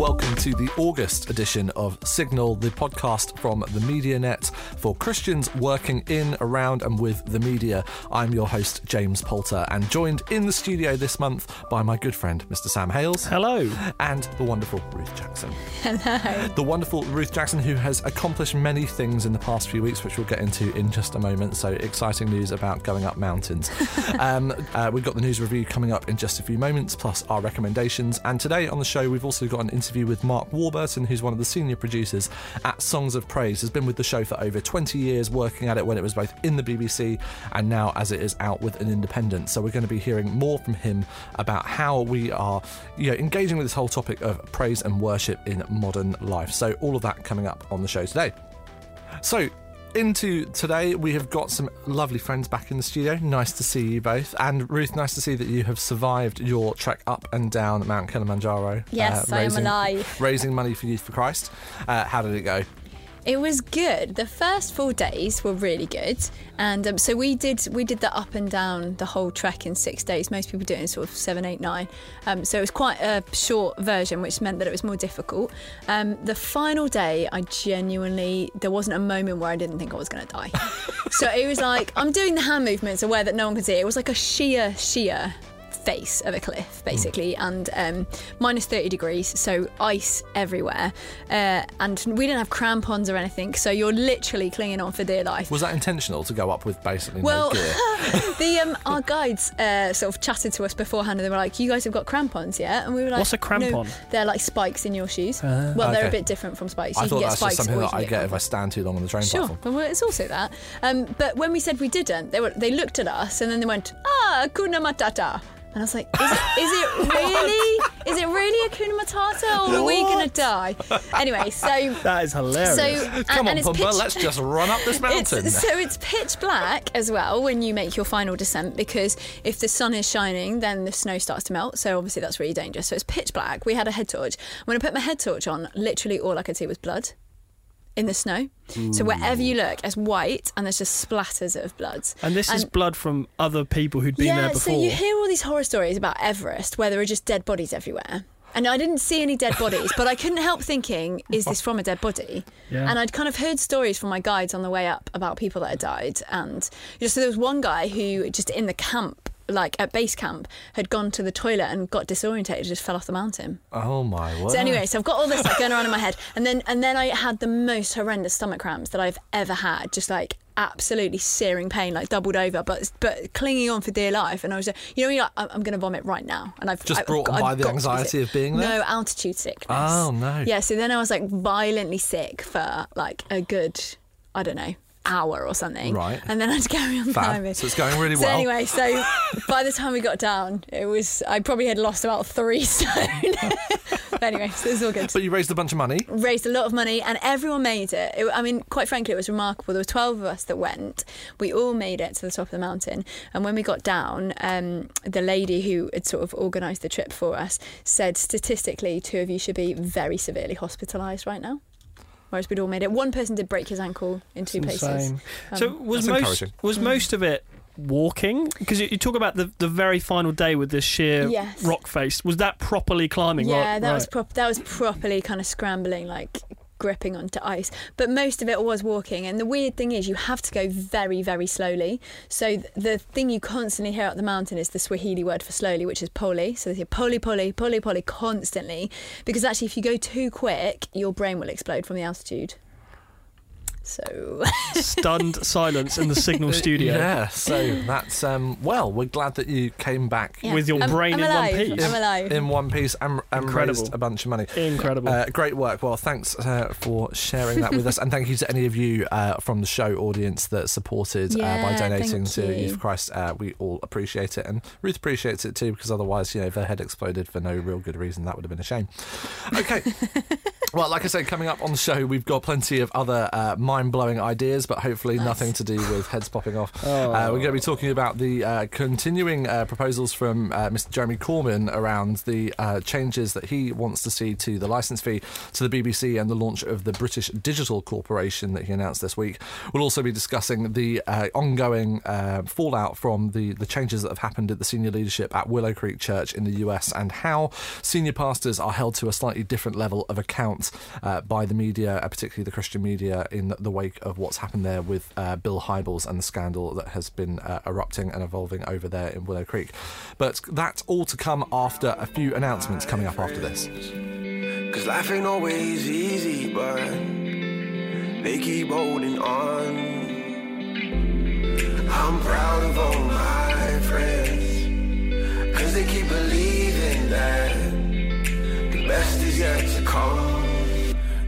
Welcome to the August edition of Signal, the podcast from the MediaNet for Christians working in, around, and with the media. I'm your host, James Poulter, and joined in the studio this month by my good friend, Mr. Sam Hales. Hello. And the wonderful Ruth Jackson. Hello. The wonderful Ruth Jackson, who has accomplished many things in the past few weeks, which we'll get into in just a moment. So, exciting news about going up mountains. um, uh, we've got the news review coming up in just a few moments, plus our recommendations. And today on the show, we've also got an interview with Mark Warburton, who's one of the senior producers at Songs of Praise, has been with the show for over 20 years, working at it when it was both in the BBC and now as it is out with an independent. So, we're going to be hearing more from him about how we are you know, engaging with this whole topic of praise and worship in modern life. So, all of that coming up on the show today. So, into today, we have got some lovely friends back in the studio. Nice to see you both. And Ruth, nice to see that you have survived your trek up and down Mount Kilimanjaro. Yes, I am alive. Raising money for Youth for Christ. Uh, how did it go? It was good. The first four days were really good, and um, so we did we did the up and down the whole trek in six days. Most people do it in sort of seven, eight, nine. Um, so it was quite a short version, which meant that it was more difficult. Um, the final day, I genuinely there wasn't a moment where I didn't think I was going to die. so it was like I'm doing the hand movements aware that no one can see. It was like a sheer, sheer face of a cliff basically and um, minus 30 degrees so ice everywhere. Uh, and we didn't have crampons or anything so you're literally clinging on for dear life. Was that intentional to go up with basically well no gear? the um, our guides uh, sort of chatted to us beforehand and they were like you guys have got crampons yeah and we were like What's a crampon? no, they're like spikes in your shoes. Well they're a bit different from spikes. I you thought can get that's just spikes something or that I get if I stand too long on the train Sure, platform. well, it's also that. Um, but when we said we didn't, they were they looked at us and then they went, "Ah, Kuna Matata," and I was like, "Is it, is it really? is it really a Kuna Matata, or are we gonna die?" Anyway, so That is hilarious. so and, Come on, and it's Pumbaa, pitch- let's just run up this mountain. it's, so it's pitch black as well when you make your final descent because if the sun is shining, then the snow starts to melt. So obviously that's really dangerous. So it's pitch black. We had a head torch. When I put my head torch on, literally all I could see was blood in the snow. So wherever you look, it's white and there's just splatters of blood. and this is blood from other people who'd been yeah, there before. so you hear all these horror stories about Everest where there are just dead bodies everywhere. And I didn't see any dead bodies, but I couldn't help thinking, is this from a dead body? Yeah. And I'd kind of heard stories from my guides on the way up about people that had died. And you know, so there was one guy who just in the camp, like at base camp, had gone to the toilet and got disorientated, just fell off the mountain. oh my word. So anyway, so I've got all this like going around in my head, and then and then I had the most horrendous stomach cramps that I've ever had, just like absolutely searing pain, like doubled over, but but clinging on for dear life. And I was, uh, you know, like, I'm, I'm going to vomit right now, and I've Just I've brought by I've the anxiety of being there? No altitude sickness. Oh, no. Yeah, so then I was like violently sick for like a good, I don't know. Hour or something, Right. And then I'd carry on Fab. climbing. So it's going really So well. anyway, so by the time we got down, it was I probably had lost about three stone. but anyway, so it was all good But you raised a bunch of money. raised a lot of money and everyone made it. it. I mean, quite frankly, it was remarkable. There were 12 of us that went. We all made it to the top of the mountain. And when we got down, um, the lady who had sort of organised the trip for us said statistically, two of you should be very severely hospitalised right now. Whereas we'd all made it. One person did break his ankle in two places. Um, so was That's most encouraging. was most of it walking? Because you, you talk about the, the very final day with this sheer Yes. rock face. Was that properly climbing? Yeah, right, that was prop- that was properly kind of scrambling, like gripping onto ice. But most of it was walking. And the weird thing is, you have to go very, very slowly. So th- the thing you constantly hear up the mountain is the Swahili word for slowly, which is poli. So they say poli, poli, poli, poli constantly. Because actually, if you go too quick, your brain will explode from the altitude. So Stunned silence in the Signal studio. Yeah, so that's um. Well, we're glad that you came back Yeah. With your I'm- brain I'm in alive. one piece. I'm alive. in one piece and, and Incredible. raised a bunch of money. Incredible. Uh, great work. Well, thanks uh, for sharing that with us, and thank you to any of you uh, from the show audience that supported uh, by donating to you. Youth for Christ. Uh, we all appreciate it, and Ruth appreciates it too, because otherwise, you know, if her head exploded for no real good reason, that would have been a shame. Okay. well, like I said, coming up on the show, we've got plenty of other uh, mind-blowing ideas, but hopefully nothing to do with heads popping off. Oh. Uh, we're going to be talking about the uh, continuing uh, proposals from uh, Mr. Jeremy Corbyn around the uh, changes that he wants to see to the licence fee to the BBC and the launch of the British Digital Corporation that he announced this week. We'll also be discussing the uh, ongoing uh, fallout from the, the changes that have happened at the senior leadership at Willow Creek Church in the US and how senior pastors are held to a slightly different level of account uh, by the media, particularly the Christian media, in the wake of what's happened there with uh, Bill Hybels and the scandal that has been uh, erupting and evolving over there in Willow Creek. But that's all to come after a few announcements coming up after this. Cause life ain't always easy, but they keep holding on. I'm proud of all my friends, cause they keep believing that the best is yet to come.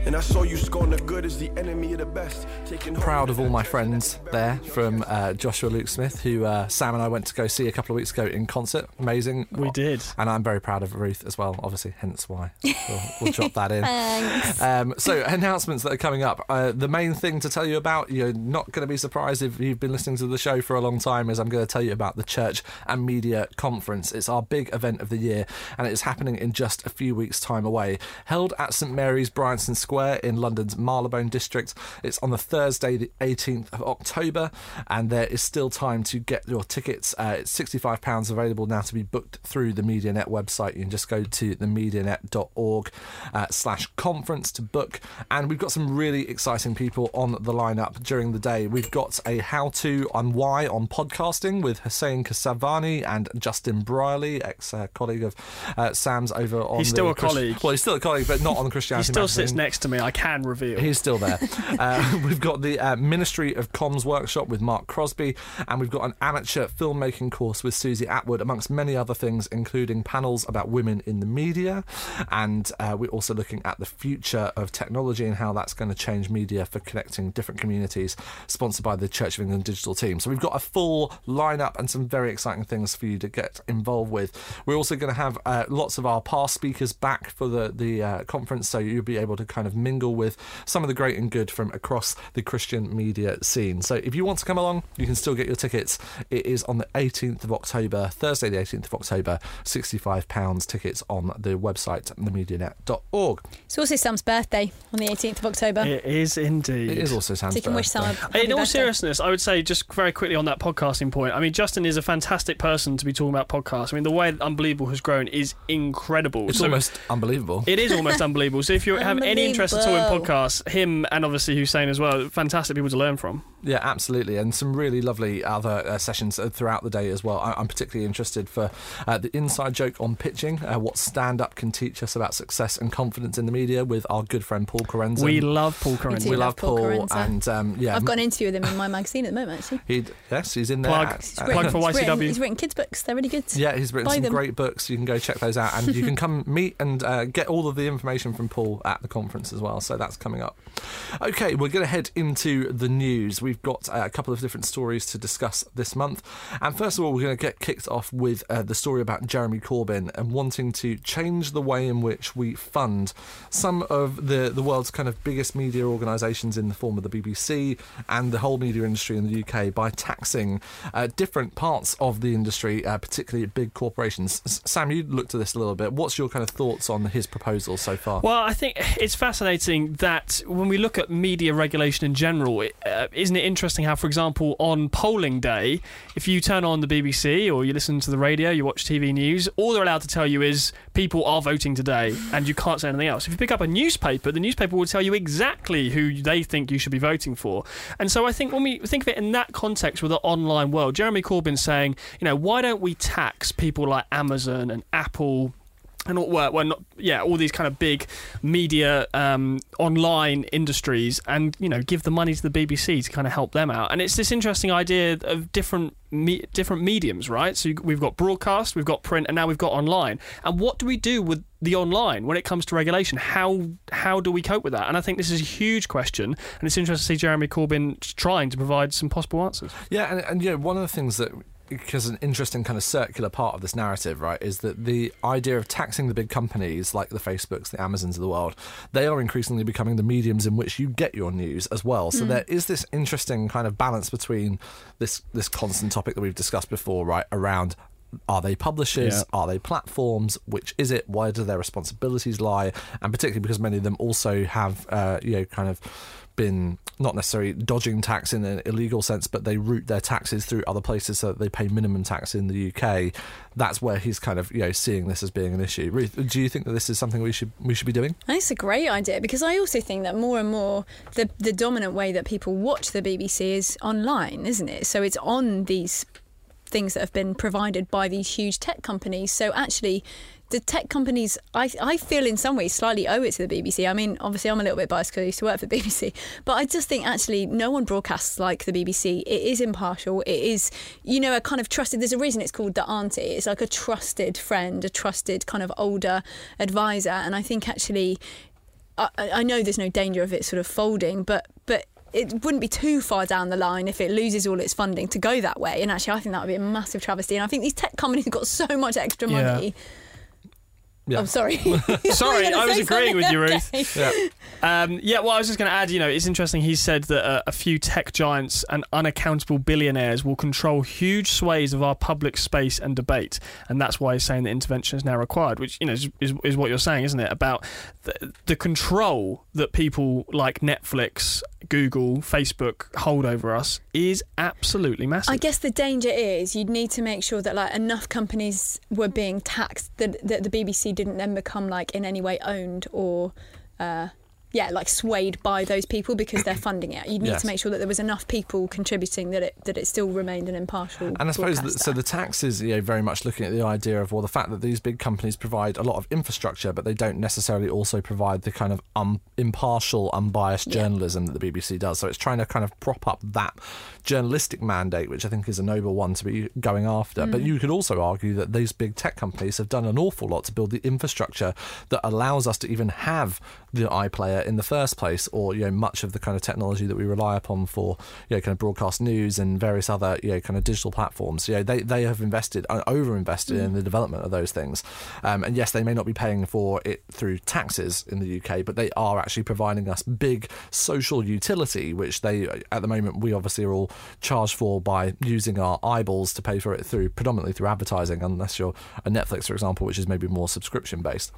And I saw you scorn the good as the enemy of the best. Taking proud of all my friends there from uh, Joshua Luke Smith, who uh, Sam and I went to go see a couple of weeks ago in concert. Amazing. We did. And I'm very proud of Ruth as well, obviously, hence why we'll, we'll drop that in. Thanks. Um, so, announcements that are coming up. Uh, the main thing to tell you about, you're not going to be surprised if you've been listening to the show for a long time, is I'm going to tell you about the Church and Media Conference. It's our big event of the year, and it is happening in just a few weeks' time away. Held at St Mary's Bryanston Square in London's Marylebone district. It's on the Thursday, the 18th of October, and there is still time to get your tickets. Uh, it's £65 available now to be booked through the MediaNet website. You can just go to themedianet.org uh, slash conference to book. And we've got some really exciting people on the lineup during the day. We've got a how to on why on podcasting with Hussein Kesvani and Justin Brierley, ex uh, colleague of uh, Sam's over on He's the still a Christ- colleague. Well, he's still a colleague, but not on the He Christianity still magazine. sits next to me. I can reveal. He's still there. uh, we've got the uh, Ministry of Comms workshop with Mark Crosby, and we've got an amateur filmmaking course with Susie Atwood, amongst many other things, including panels about women in the media. And uh, we're also looking at the future of technology and how that's going to change media for connecting different communities, sponsored by the Church of England digital team. So we've got a full lineup and some very exciting things for you to get involved with. We're also going to have uh, lots of our past speakers back for the the uh, conference, so you'll be able to kind of mingle with some of the great and good from across the Christian media scene. So if you want to come along, you can still get your tickets. It is on the 18th of October, Thursday, the 18th of October. £65 tickets on the website, themedianet.org. It's also Sam's birthday on the 18th of October. It is indeed. It is also Sam's so you can wish Sam birthday. In all birthday. seriousness, I would say just very quickly on that podcasting point. I mean, Justin is a fantastic person to be talking about podcasts. I mean, the way that Unbelievable has grown is incredible. It's So- almost unbelievable. It is almost unbelievable. So if you have any interest at all in Unbelievable. podcasts, him and obviously Hussein as well, fantastic people to learn from. Yeah, absolutely, and some really lovely other uh, sessions uh, throughout the day as well. I- I'm particularly interested for uh, the inside joke on pitching, uh, what stand-up can teach us about success and confidence in the media with our good friend Paul Kerensa. We love Paul We we love love Paul Paul, and um, yeah, I've got an interview with him in my magazine at the moment, actually. he yes, he's in there. Plug. at- He's at- Plug for he's written- YCW. He's written kids' books. They're really good. Yeah, he's written Buy some them. great books. You can go check those out, and you can come meet and uh, get all of the information from Paul at the conference as well. So that's coming up. Okay, we're going to head into the news. We've got uh, a couple of different stories to discuss this month, and first of all, we're going to get kicked off with uh, the story about Jeremy Corbyn and wanting to change the way in which we fund some of the the world's kind of biggest media organisations in the form of the BBC and the whole media industry in the UK by taxing uh, different parts of the industry, uh, particularly big corporations. S- Sam, you looked at this a little bit. What's your kind of thoughts on his proposal so far? Well, I think it's fascinating that when we look at media regulation in general, uh, isn't it it interesting how, for example, on polling day, if you turn on the BBC or you listen to the radio, you watch TV news, all they're allowed to tell you is people are voting today, and you can't say anything else. If you pick up a newspaper, the newspaper will tell you exactly who they think you should be voting for. And so I think when we think of it in that context with the online world, Jeremy Corbyn saying, you know, why don't we tax people like Amazon and Apple? And all, well, well, not yeah, all these kind of big media um, online industries, and you know, give the money to the BBC to kind of help them out. And it's this interesting idea of different me- different mediums, right? So we've got broadcast, we've got print, and now we've got online. And what do we do with the online when it comes to regulation? How how do we cope with that? And I think this is a huge question, and it's interesting to see Jeremy Corbyn trying to provide some possible answers. Yeah, and, and know, one of the things that because an interesting kind of circular part of this narrative, right, is that the idea of taxing the big companies like the Facebooks, the Amazons of the world, they are increasingly becoming the mediums in which you get your news as well. So mm. there is this interesting kind of balance between this this constant topic that we've discussed before, right, around are they publishers? Yeah. Are they platforms? Which is it? Where do their responsibilities lie? And particularly because many of them also have, uh, you know, kind of been not necessarily dodging tax in an illegal sense, but they route their taxes through other places so that they pay minimum tax in the UK. That's where he's kind of you know seeing this as being an issue. Ruth, do you think that this is something we should we should be doing? It's a great idea because I also think that more and more the the dominant way that people watch the BBC is online, isn't it? So it's on these things that have been provided by these huge tech companies. So actually, the tech companies, I, I feel in some ways slightly owe it to the BBC. I mean, obviously, I'm a little bit biased because I used to work for the BBC, but I just think actually no one broadcasts like the BBC. It is impartial. It is, you know, a kind of trusted. There's a reason it's called the auntie. It's like a trusted friend, a trusted kind of older advisor. And I think actually, I, I know there's no danger of it sort of folding, but but it wouldn't be too far down the line if it loses all its funding to go that way. And actually, I think that would be a massive travesty. And I think these tech companies have got so much extra money. Yeah yeah. I'm sorry. sorry, I was agreeing with you, Ruth. Yeah. Um, yeah, well, I was just going to add, you know, it's interesting. He said that uh, a few tech giants and unaccountable billionaires will control huge sways of our public space and debate. And that's why he's saying that intervention is now required, which, you know, is, is, is what you're saying, isn't it? About the, the control that people like Netflix, Google, Facebook hold over us is absolutely massive. I guess the danger is you'd need to make sure that, like, enough companies were being taxed that, that the BBC didn't then become like in any way owned or uh, yeah, like swayed by those people because they're funding it. You need yes. to make sure that there was enough people contributing that it that it still remained an impartial. And I suppose that, so. The tax is you know, very much looking at the idea of well, the fact that these big companies provide a lot of infrastructure, but they don't necessarily also provide the kind of um, impartial, unbiased journalism yeah. that the BBC does. So it's trying to kind of prop up that journalistic mandate, which I think is a noble one to be going after. Mm. But you could also argue that these big tech companies have done an awful lot to build the infrastructure that allows us to even have the iPlayer in the first place, or you know much of the kind of technology that we rely upon for you know kind of broadcast news and various other you know kind of digital platforms. You know they they have invested uh, over invested mm. in the development of those things, um, and yes, they may not be paying for it through taxes in the UK, but they are actually providing us big social utility, which they at the moment we obviously are all charged for by using our eyeballs to pay for it through predominantly through advertising, unless you're a Netflix, for example, which is maybe more subscription based.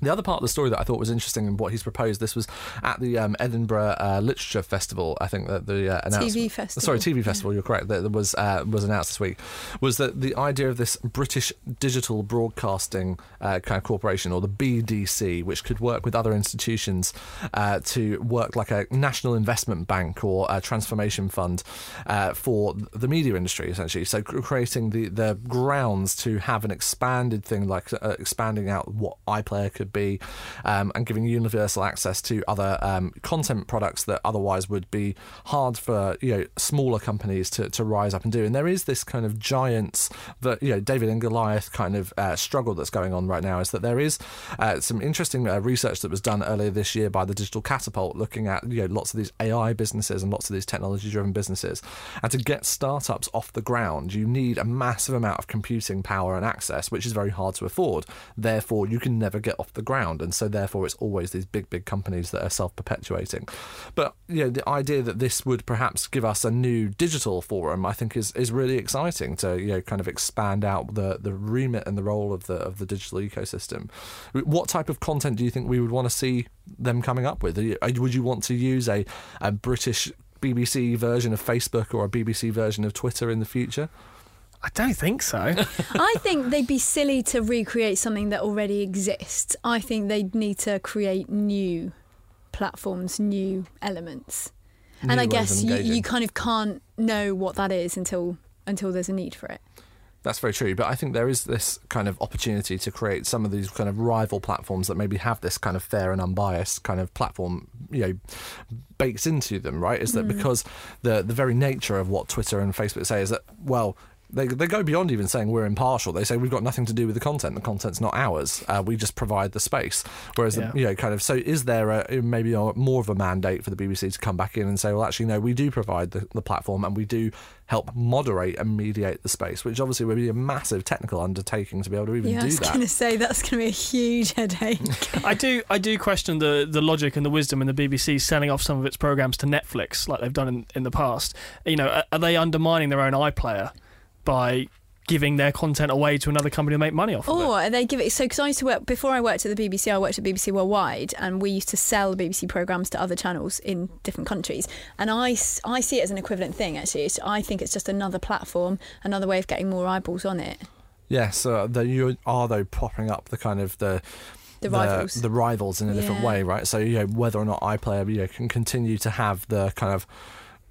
The other part of the story that I thought was interesting in what he's proposed, this was at the um, Edinburgh uh, Literature Festival. I think that the uh, TV festival. Sorry, TV festival. You're correct. That was uh, was announced this week. Was that the idea of this British Digital Broadcasting uh, kind of corporation, or the BDC, which could work with other institutions uh, to work like a national investment bank or a transformation fund uh, for the media industry, essentially. So creating the the grounds to have an expanded thing, like expanding out what iPlayer could be, um, and giving universal access to other um, content products that otherwise would be hard for you know smaller companies to, to rise up and do. And there is this kind of giants that you know David and Goliath kind of uh, struggle that's going on right now. Is that there is uh, some interesting uh, research that was done earlier this year by the Digital Catapult, looking at you know lots of these AI businesses and lots of these technology-driven businesses, and to get startups off the ground, you need a massive amount of computing power and access, which is very hard to afford. Therefore, you can never get off the ground, and so therefore it's always these big, big companies that are self-perpetuating. But you know, the idea that this would perhaps give us a new digital forum, I think, is is really exciting to you know kind of expand out the the remit and the role of the of the digital ecosystem. What type of content do you think we would want to see them coming up with? Would you want to use a, a British BBC version of Facebook or a BBC version of Twitter in the future? I don't think so. I think they'd be silly to recreate something that already exists. I think they'd need to create new platforms, new elements. and I guess you, you kind of can't know what that is until until there's a need for it. That's very true, but I think there is this kind of opportunity to create some of these kind of rival platforms that maybe have this kind of fair and unbiased kind of platform, you know, baked into them, right? Is that mm. because the the very nature of what Twitter and Facebook say is that well. They, they go beyond even saying we're impartial. They say we've got nothing to do with the content. The content's not ours. Uh, we just provide the space. Whereas, the- you know, kind of. So, is there a, maybe a, more of a mandate for the BBC to come back in and say, well, actually, no, we do provide the, the platform and we do help moderate and mediate the space, which obviously would be a massive technical undertaking to be able to even Yeah, do that. I do was going to say that's going to be a huge headache. I do I do question the, the logic and the wisdom in the BBC selling off some of its programs to Netflix like they've done in, in the past. You know, are, are they undermining their own iPlayer by giving their content away to another company to make money off of it? Or they give it so because I used to work before I worked at the BBC. I worked at BBC Worldwide, and we used to sell BBC programs to other channels in different countries. And i, I see it as an equivalent thing. Actually, it's, I think it's just another platform, another way of getting more eyeballs on it. Yes, uh, the, you are though propping up the kind of the The rivals. the rivals in a different way, right? So you know whether or not iPlayer you know, can continue to have the kind of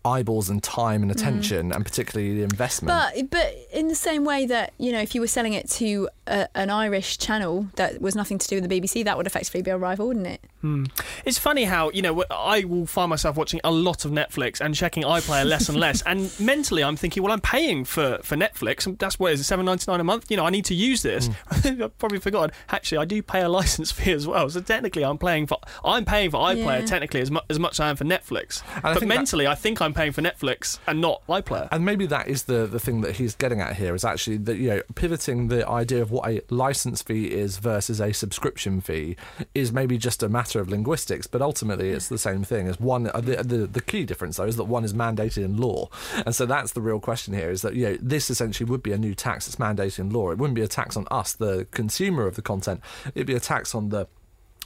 eyeballs and time and attention, and particularly the investment. Mm. But but in the same way that you know, if you were selling it to a, an Irish channel that was nothing to do with the BBC, that would effectively be a rival, wouldn't it? Mm. It's funny how you know I will find myself watching a lot of Netflix and checking iPlayer less and less, and mentally I'm thinking, well, I'm paying for for Netflix, and that's what is it, seven ninety nine a month. You know, I need to use this. Mm. I probably forgot. Actually, I do pay a license fee as well, so technically I'm paying for I'm paying for iPlayer Yeah. technically as much as much as I am for Netflix. I but that- mentally, I think I'm paying for Netflix and not iPlayer. and maybe that is the, the thing that he's getting at here is actually that you know pivoting the idea of what a license fee is versus a subscription fee is maybe just a matter of linguistics, but ultimately it's the same thing. As one uh, the, the the key difference though is that one is mandated in law, and so that's the real question here is that you know this essentially would be a new tax that's mandated in law. It wouldn't be a tax on us, the consumer of the content. It'd be a tax on the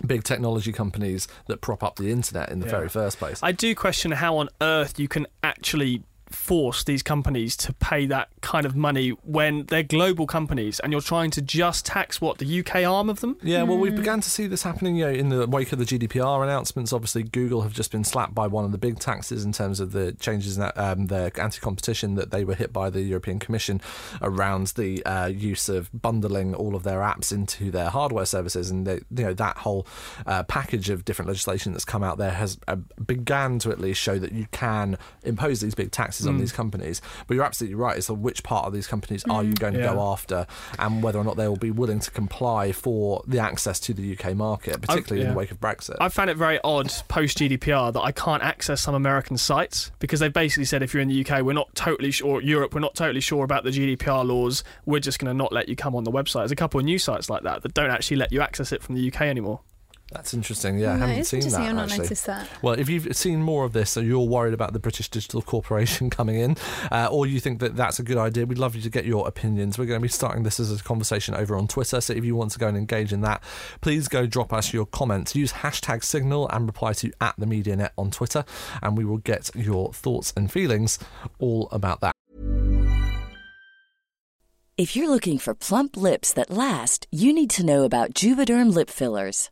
big technology companies that prop up the internet in the very first place. I do question how on earth you can actually force these companies to pay that kind of money when they're global companies and you're trying to just tax what the UK arm of them. Yeah, well, we began to see this happening, you know, in the wake of the GDPR announcements. Obviously, Google have just been slapped by one of the big taxes in terms of the changes in that, um, their anti-competition that they were hit by the European Commission around the uh, use of bundling all of their apps into their hardware services, and they, you know that whole uh, package of different legislation that's come out there has uh, began to at least show that you can impose these big taxes on hmm. these companies. But you're absolutely right. It's on which part of these companies are you hmm. going to go after, and whether or not they will be willing to comply for the access to the UK market, particularly in the wake of Brexit. I found it very odd post GDPR that I can't access some American sites because they've basically said if you're in the UK, we're not totally sure, or Europe, we're not totally sure about the GDPR laws. We're just going to not let you come on the website. There's a couple of new sites like that that don't actually let you access it from the UK anymore. That's interesting. Yeah, I haven't seen that I've not actually. noticed that. Well, if you've seen more of this, so you're worried about the British Digital Corporation coming in, uh, or you think that that's a good idea, we'd love you to get your opinions. We're going to be starting this as a conversation over on Twitter, so if you want to go and engage in that, please go drop us your comments. Use hashtag Signal and reply to at the MediaNet on Twitter, and we will get your thoughts and feelings all about that. If you're looking for plump lips that last, you need to know about Juvederm lip fillers.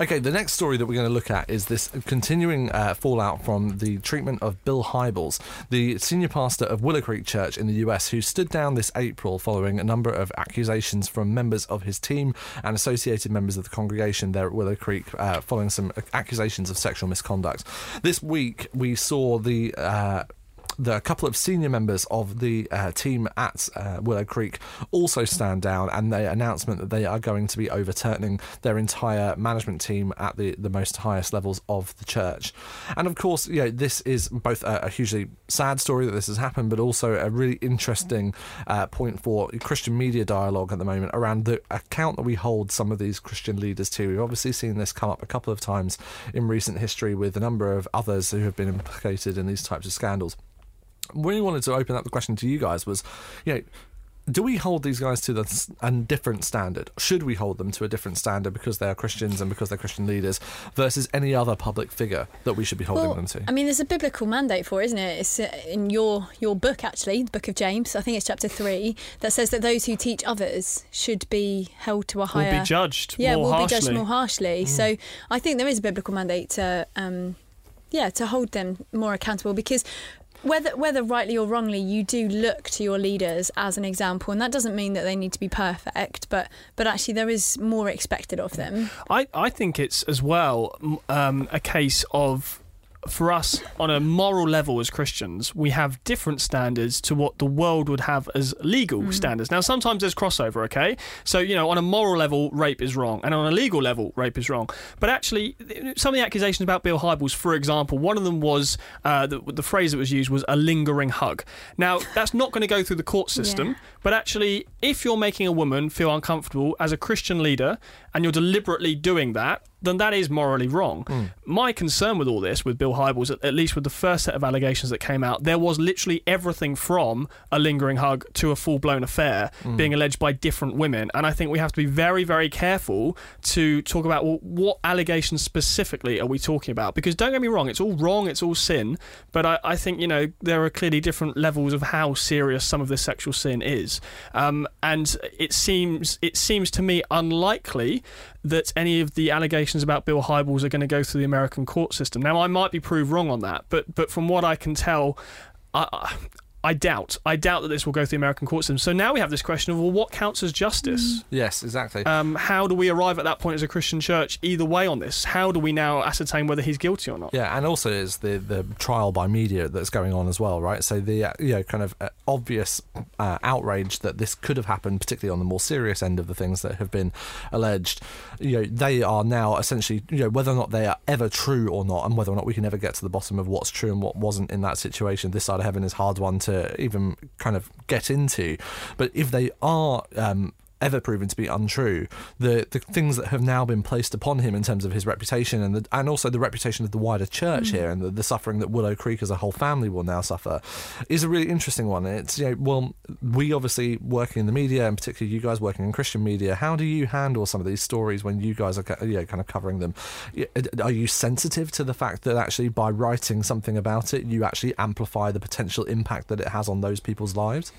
Okay, the next story that we're going to look at is this continuing uh, fallout from the treatment of Bill Hybels, the senior pastor of Willow Creek Church in the US, who stood down this April following a number of accusations from members of his team and associated members of the congregation there at Willow Creek, uh, following some accusations of sexual misconduct. This week, we saw the uh, the couple of senior members of the uh, team at uh, Willow Creek also stand down, and the announcement that they are going to be overturning their entire management team at the, the most highest levels of the church. And of course, you know, this is both a, a hugely sad story that this has happened, but also a really interesting uh, point for Christian media dialogue at the moment around the account that we hold some of these Christian leaders to. We've obviously seen this come up a couple of times in recent history with a number of others who have been implicated in these types of scandals we wanted to open up the question to you guys was, you know, do we hold these guys to the, a different standard? Should we hold them to a different standard because they are Christians and because they're Christian leaders versus any other public figure that we should be holding Well, them to? I mean, there's a biblical mandate for it, isn't it? It's uh, in your your book, actually, the book of James. I think it's chapter three that says that those who teach others should be held to a higher. Will higher. be judged Yeah, more will harshly. be judged more harshly. So I think there is a biblical mandate to, um, yeah, to hold them more accountable because. Whether, whether rightly or wrongly, you do look to your leaders as an example, and that doesn't mean that they need to be perfect, but but actually there is more expected of them. I, I think it's as well um, a case of for us on a moral level as Christians, we have different standards to what the world would have as legal standards. Now, sometimes there's crossover, okay? So, you know, on a moral level, rape is wrong, and on a legal level, rape is wrong. But actually, some of the accusations about Bill Hybels, for example, one of them was uh, the, the phrase that was used was a lingering hug. Now, that's not going to go through the court system, Yeah. but actually, if you're making a woman feel uncomfortable as a Christian leader and you're deliberately doing that, then that is morally wrong. My concern with all this, with Bill Hybels, at, at least with the first set of allegations that came out, there was literally everything from a lingering hug to a full blown affair being alleged by different women. And I think we have to be very, very careful to talk about well, what allegations specifically are we talking about? Because don't get me wrong, it's all wrong, it's all sin. But I, I think, you know, there are clearly different levels of how serious some of this sexual sin is. Um, and it seems it seems to me unlikely that any of the allegations about Bill Hybels are going to go through the American court system. Now, I might be proved wrong on that, but but from what I can tell, I, I, doubt. I doubt that this will go through the American court system. So now we have this question of well, what counts as justice? yes, exactly. Um, how do we arrive at that point as a Christian church? Either way on this, how do we now ascertain whether he's guilty or not? Yeah, and also is the the trial by media that's going on as well, right? So the uh, you know kind of uh, obvious uh, outrage that this could have happened, particularly on the more serious end of the things that have been alleged. You know, they are now essentially you know whether or not they are ever true or not, and whether or not we can ever get to the bottom of what's true and what wasn't in that situation. This side of heaven is hard one to even kind of get into, but if they are. Um, ever proven to be untrue. The the things that have now been placed upon him in terms of his reputation and the, and also the reputation of the wider church hmm. here and the, the suffering that Willow Creek as a whole family will now suffer is a really interesting one. It's you know well we obviously working in the media and particularly you guys working in Christian media. How do you handle some of these stories when you guys are you know, kind of covering them? Uh, are you sensitive to the fact that actually by writing something about it you actually amplify the potential impact that it has on those people's lives?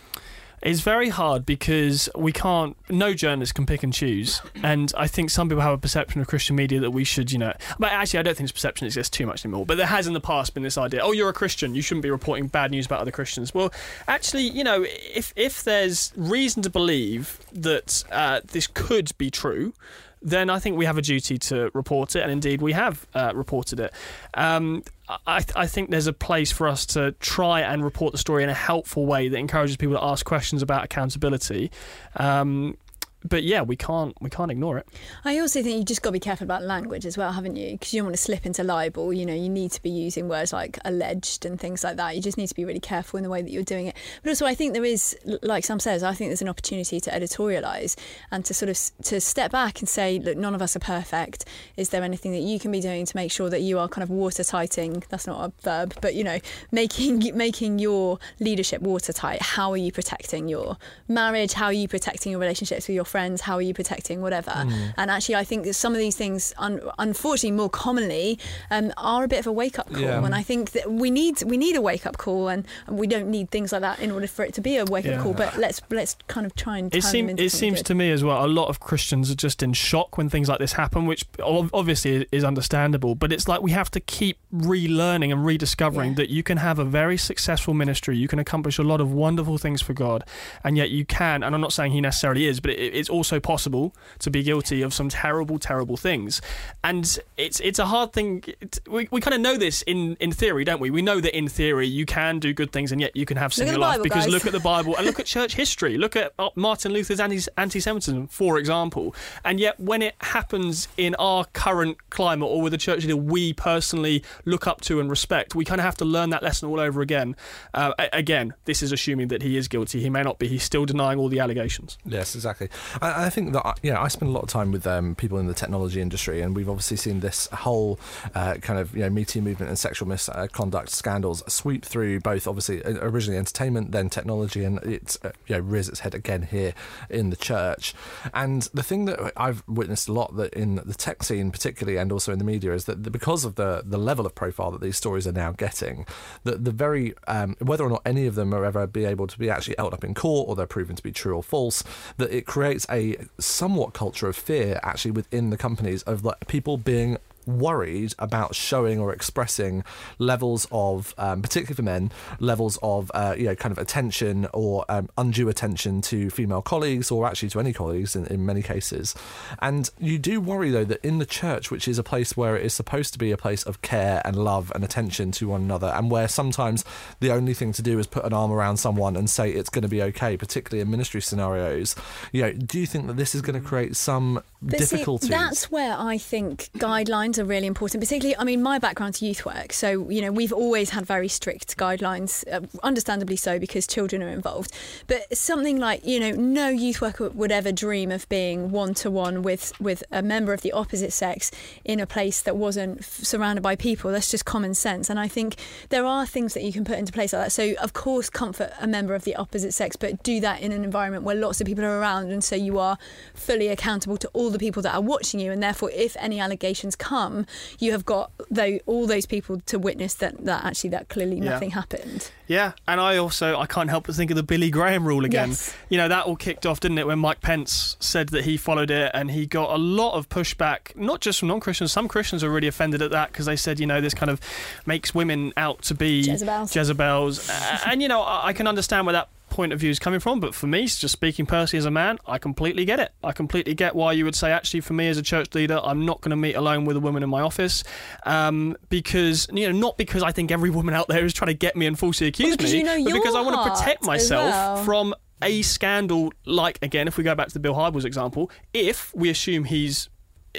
It's very hard because we can't. No journalist can pick and choose, and I think some people have a perception of Christian media that we should, you know. But actually, I don't think this perception exists too much anymore. But there has in the past been this idea: oh, you're a Christian, you shouldn't be reporting bad news about other Christians. Well, actually, you know, if if there's reason to believe that uh, this could be true, then I think we have a duty to report it, and indeed we have uh, reported it. Um, I, I, think there's a place for us to try and report the story in a helpful way that encourages people to ask questions about accountability. Um, but yeah, we can't we can't ignore it. I also think you just got to be careful about language as well, haven't you? Because you don't want to slip into libel. You know, you need to be using words like alleged and things like that. You just need to be really careful in the way that you're doing it. But also, I think there is, like Sam says, I think there's an opportunity to editorialise and to sort of to step back and say, look, none of us are perfect. Is there anything that you can be doing to make sure that you are kind of watertighting? That's not a verb, but you know, making making your leadership watertight. How are you protecting your marriage? How are you protecting your relationships with your friends? How are you protecting whatever? Mm. And actually, I think that some of these things, un- unfortunately, more commonly, um, are a bit of a wake up call. Yeah. And I think that we need we need a wake up call, and we don't need things like that in order for it to be a wake up yeah. call. But let's let's kind of try and. It seems it seems good. to me as well. A lot of Christians are just in shock when things like this happen, which obviously is understandable. But it's like we have to keep relearning and rediscovering yeah. that you can have a very successful ministry, you can accomplish a lot of wonderful things for God, and yet you can. And I'm not saying he necessarily is, but it, it's also possible to be guilty of some terrible, terrible things. And it's it's a hard thing. We, we kind of know this in, in theory, don't we? We know that in theory you can do good things and yet you can have sin in your life Bible, because guys. look at the Bible and look at church history. Look at uh, Martin Luther's anti Semitism, for example. And yet when it happens in our current climate or with a church that we personally look up to and respect, we kind of have to learn that lesson all over again. Uh, again, this is assuming that he is guilty. He may not be. He's still denying all the allegations. Yes, exactly. I, I think that yeah, I spend a lot of time with um, people in the technology industry, and we've obviously seen this whole uh, kind of you know Me Too movement and sexual misconduct scandals sweep through both obviously uh, originally entertainment, then technology, and it's uh, you know rears its head again here in the church. And the thing that I've witnessed a lot that in the tech scene, particularly, and also in the media, is that because of the the level of profile that these stories are now getting, that the very um, whether or not any of them are ever be able to be actually held up in court or they're proven to be true or false, that it creates a somewhat culture of fear actually within the companies of like people being worried about showing or expressing levels of, um, particularly for men, levels of uh, you know kind of attention or um, undue attention to female colleagues or actually to any colleagues in, in many cases. And you do worry though that in the church, which is a place where it is supposed to be a place of care and love and attention to one another, and where sometimes the only thing to do is put an arm around someone and say it's going to be okay, particularly in ministry scenarios. You know, do you think that this is going to create some but difficulties? See, that's where I think guidelines are really important, particularly, I mean, my background's youth work. So, you know, we've always had very strict guidelines, uh, understandably so, because children are involved. But something like, you know, no youth worker would ever dream of being one to one with with a member of the opposite sex in a place that wasn't f- surrounded by people. That's just common sense. And I think there are things that you can put into place like that. So, of course, comfort a member of the opposite sex, but do that in an environment where lots of people are around. And so you are fully accountable to all the people that are watching you. And therefore, if any allegations come, you have got though all those people to witness that that actually that clearly Yeah. nothing happened. Yeah, and I also I can't help but think of the Billy Graham rule again. Yes. You know that all kicked off, didn't it, when Mike Pence said that he followed it, and he got a lot of pushback, not just from non-Christians. Some Christians are really offended at that because they said, you know, this kind of makes women out to be Jezebels. Jezebels. And you know, I I can understand where that point of view is coming from, but for me, just speaking personally as a man, I completely get it. I completely get why you would say, actually, for me as a church leader, I'm not going to meet alone with a woman in my office, um, because you know, not because I think every woman out there is trying to get me and falsely accuse because me, you know but because I want to protect myself well. from a scandal. Like again, if we go back to the Bill Hybels example, if we assume he's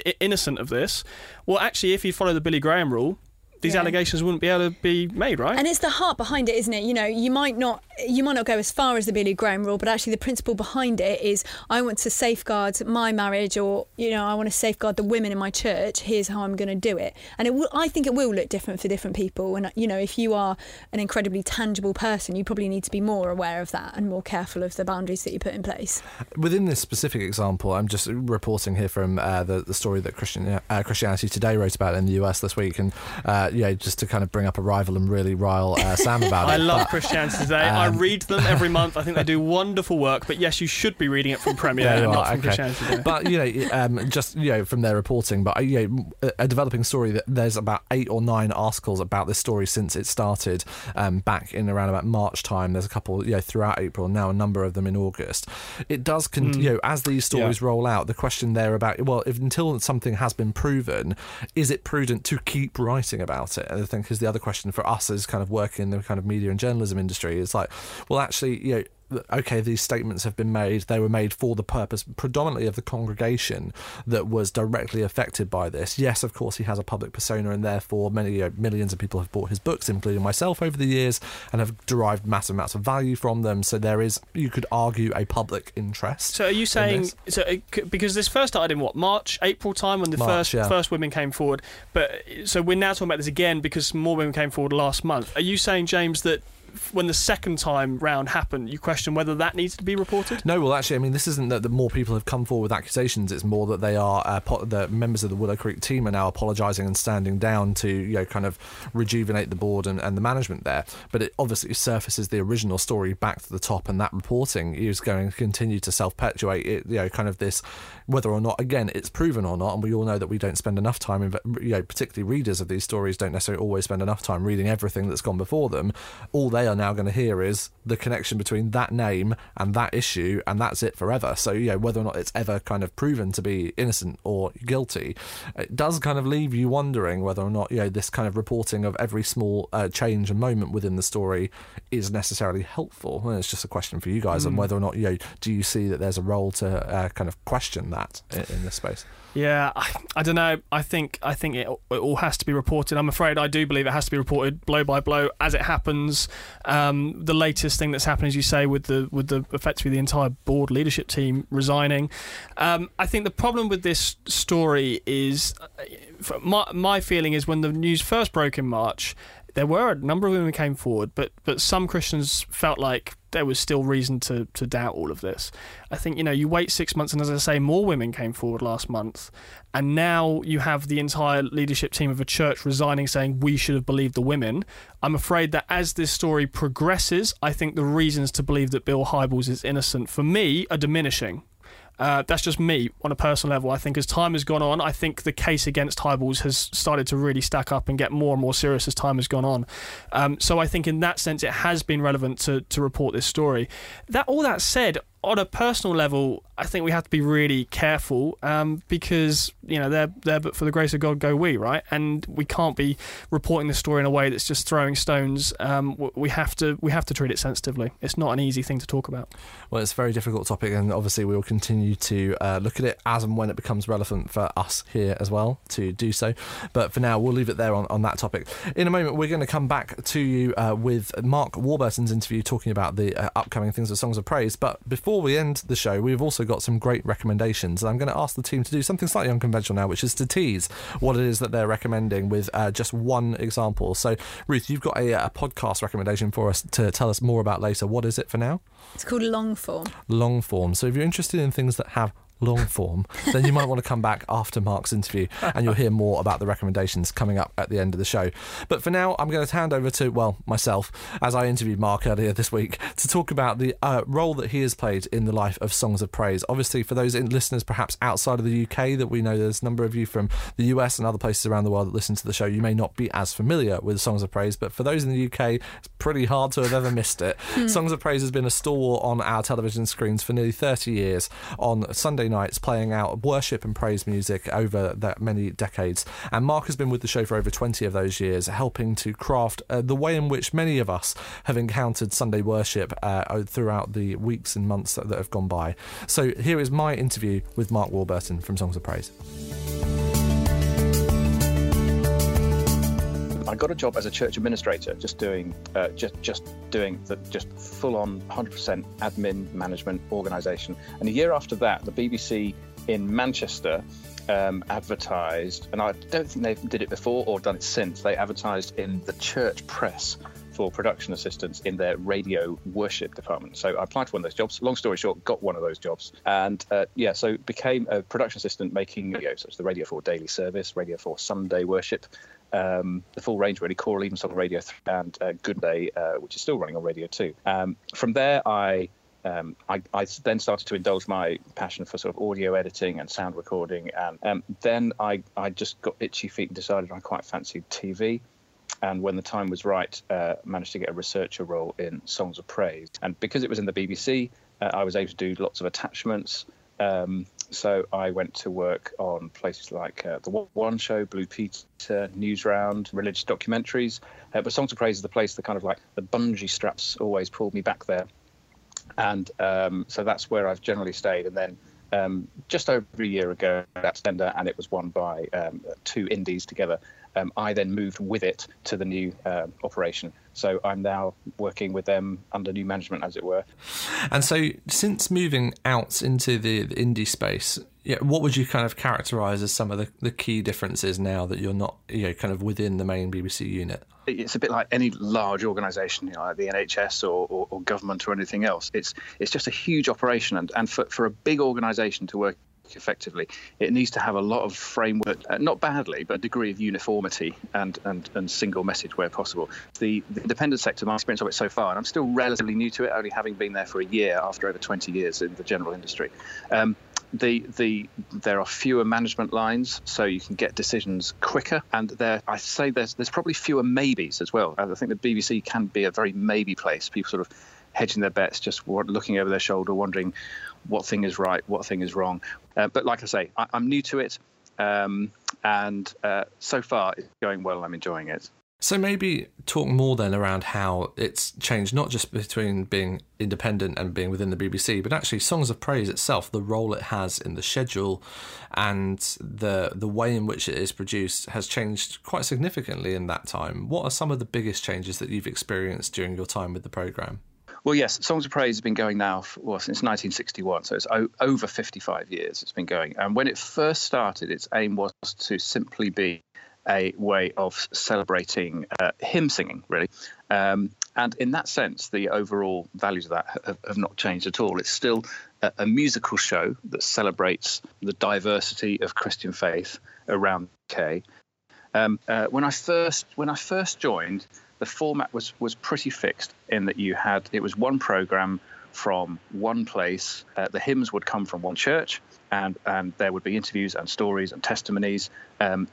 i- innocent of this, well, actually, if he followed the Billy Graham rule. These Yeah. allegations wouldn't be able to be made, right? And it's the heart behind it, isn't it? You know, you might not you might not go as far as the Billy Graham rule, but actually the principle behind it is I want to safeguard my marriage, or you know, I want to safeguard the women in my church. Here's how I'm going to do it, and it will. I think it will look different for different people. And you know, if you are an incredibly tangible person, you probably need to be more aware of that and more careful of the boundaries that you put in place. Within this specific example, I'm just reporting here from uh, the the story that Christian uh, Christianity Today wrote about in the US this week, and uh, yeah, just to kind of bring up a rival and really rile uh, Sam about I it. love but, Christianity Today. I read them every month. I think they do wonderful work. But yes, you should be reading it from Premier There you and are, not from okay. Christianity. But you know, um, just you know, from their reporting, but uh, you know, a- developing story that there's about eight or nine articles about this story since it started um, back in around about March time. There's a couple, you know, throughout April. Now a number of them in August. It does, con- Mm. you know, as these stories roll out, the question there about well, if until something has been proven, is it prudent to keep writing about it? And I think is the other question for us as kind of working in the kind of media and journalism industry. It's like, well, actually, you know okay, these statements have been made. They were made for the purpose predominantly of the congregation that was directly affected by this. Yes, of course, he has a public persona, and therefore many you know, millions of people have bought his books, including myself, over the years, and have derived massive amounts of value from them. So there is, you could argue, a public interest. So are you saying so it because this first started in what March, April time when the March, first yeah. first women came forward, but so we're now talking about this again because more women came forward last month. Are you saying, James, that when the second time round happened, you question whether that needs to be reported? No, well, actually, I mean, this isn't that the more people have come forward with accusations. It's more that they are uh, po- the members of the Willow Creek team are now apologising and standing down to you know kind of rejuvenate the board and, and the management there. But it obviously surfaces the original story back to the top, and that reporting is going to continue to self perpetuate. It you know kind of this whether or not again it's proven or not, and we all know that we don't spend enough time. In, you know, particularly readers of these stories don't necessarily always spend enough time reading everything that's gone before them. All they are now going to hear is the connection between that name and that issue, and that's it forever. So, you know, whether or not it's ever kind of proven to be innocent or guilty, it does kind of leave you wondering whether or not, you know, this kind of reporting of every small uh, change and moment within the story is necessarily helpful. And it's just a question for you guys on Mm. whether or not, you know, do you see that there's a role to uh, kind of question that in, in this space? Yeah, I, I don't know. I think I think it, it all has to be reported. I'm afraid I do believe it has to be reported blow by blow as it happens. Um, the latest thing that's happened, as you say, with the with the effectively the entire board leadership team resigning. Um, I think the problem with this story is uh, my my feeling is when the news first broke in March. There were a number of women who came forward, but but some Christians felt like there was still reason to to doubt all of this. I think you know you wait six months, and as I say, more women came forward last month, and now you have the entire leadership team of a church resigning, saying we should have believed the women. I'm afraid that as this story progresses, I think the reasons to believe that Bill Hybels is innocent for me are diminishing. Uh, that's just me on a personal level. I think as time has gone on, I think the case against Hybels has started to really stack up and get more and more serious as time has gone on. Um, so I think in that sense, it has been relevant to, to report this story. That all that said, on a personal level, I think we have to be really careful um, because you know they're there, but for the grace of God go we, right? And we can't be reporting the story in a way that's just throwing stones. Um, we have to we have to treat it sensitively. It's not an easy thing to talk about. Well, it's a very difficult topic, and obviously we will continue to uh, look at it as and when it becomes relevant for us here as well to do so. But for now, we'll leave it there on, on that topic. In a moment, we're going to come back to you uh, with Mark Warburton's interview talking about the uh, upcoming things of Songs of Praise. But before we end the show, we've also got some great recommendations, and I'm going to ask the team to do something slightly unconventional now, which is to tease what it is that they're recommending with uh, just one example. So, Ruth, you've got a, a podcast recommendation for us to tell us more about later. What is it for now? It's called long form. long form. So if you're interested in things that have long form, then you might want to come back after Mark's interview and you'll hear more about the recommendations coming up at the end of the show. But for now, I'm going to hand over to, well, myself, as I interviewed Mark earlier this week, to talk about the uh, role that he has played in the life of Songs of Praise. Obviously, for those in- listeners perhaps outside of the UK that we know there's a number of you from the US and other places around the world that listen to the show, you may not be as familiar with Songs of Praise, but for those in the UK, it's pretty hard to have ever missed it. Songs of Praise has been a stalwart on our television screens for nearly 30 years on Sunday nights, playing out worship and praise music over that many decades. And Mark has been with the show for over 20 of those years, helping to craft uh, the way in which many of us have encountered Sunday worship uh, throughout the weeks and months that, that have gone by. So here is my interview with Mark Warburton from Songs of Praise. I got a job as a church administrator, just doing uh, just just doing the just full on 100% admin management organisation. And a year after that, the BBC in Manchester um, advertised, and I don't think they did it before or done it since. They advertised in the church press for production assistants in their radio worship department. So I applied for one of those jobs. Long story short, got one of those jobs, and uh, yeah, so became a production assistant making videos, such as the Radio 4 Daily Service, Radio 4 Sunday Worship, um, the full range really, Choral Evensong Radio 3 and uh, Good Day, uh, which is still running on Radio 2. Um, from there, I, um, I, I then started to indulge my passion for sort of audio editing and sound recording, and um, then I, I just got itchy feet and decided I quite fancied TV. And when the time was right, uh, managed to get a researcher role in Songs of Praise. And because it was in the BBC, uh, I was able to do lots of attachments. Um, so I went to work on places like uh, the One Show, Blue Peter, Newsround, religious documentaries. Uh, but Songs of Praise is the place that kind of like the bungee straps always pulled me back there, and um, so that's where I've generally stayed. And then um, just over a year ago, that's tender, and it was won by um, two indies together. Um, I then moved with it to the new uh, operation. So I'm now working with them under new management, as it were. And so, since moving out into the, the indie space, yeah, what would you kind of characterise as some of the, the key differences now that you're not, you know, kind of within the main BBC unit? It's a bit like any large organisation, you know, like the NHS or, or, or, government or anything else. It's it's just a huge operation, and, and for, for a big organisation to work effectively, it needs to have a lot of framework, uh, not badly, but a degree of uniformity and, and, and single message where possible. The, the independent sector, my experience of it so far, and I'm still relatively new to it, only having been there for a year after over 20 years in the general industry. Um, the the there are fewer management lines, so you can get decisions quicker. And there, I say there's there's probably fewer maybes as well. I think the BBC can be a very maybe place. People sort of hedging their bets, just looking over their shoulder, wondering what thing is right, what thing is wrong. Uh, but like I say, I, am new to it, um, and uh, so far it's going well. I'm enjoying it. So maybe talk more then around how it's changed, not just between being independent and being within the BBC, but actually Songs of Praise itself, the role it has in the schedule, and the the way in which it is produced has changed quite significantly in that time. What are some of the biggest changes that you've experienced during your time with the programme? Well, yes, Songs of Praise has been going now for, well, since 1961, so it's o- over 55 years it's been going. And when it first started, its aim was to simply be a way of celebrating uh, hymn singing, really. Um, and in that sense, the overall values of that have, have not changed at all. It's still a, a, musical show that celebrates the diversity of Christian faith around the UK. Um, uh, when I first when I first joined, the format was was pretty fixed in that you had it was one program from one place. Uh, the hymns would come from one church, and and there would be interviews and stories and testimonies um,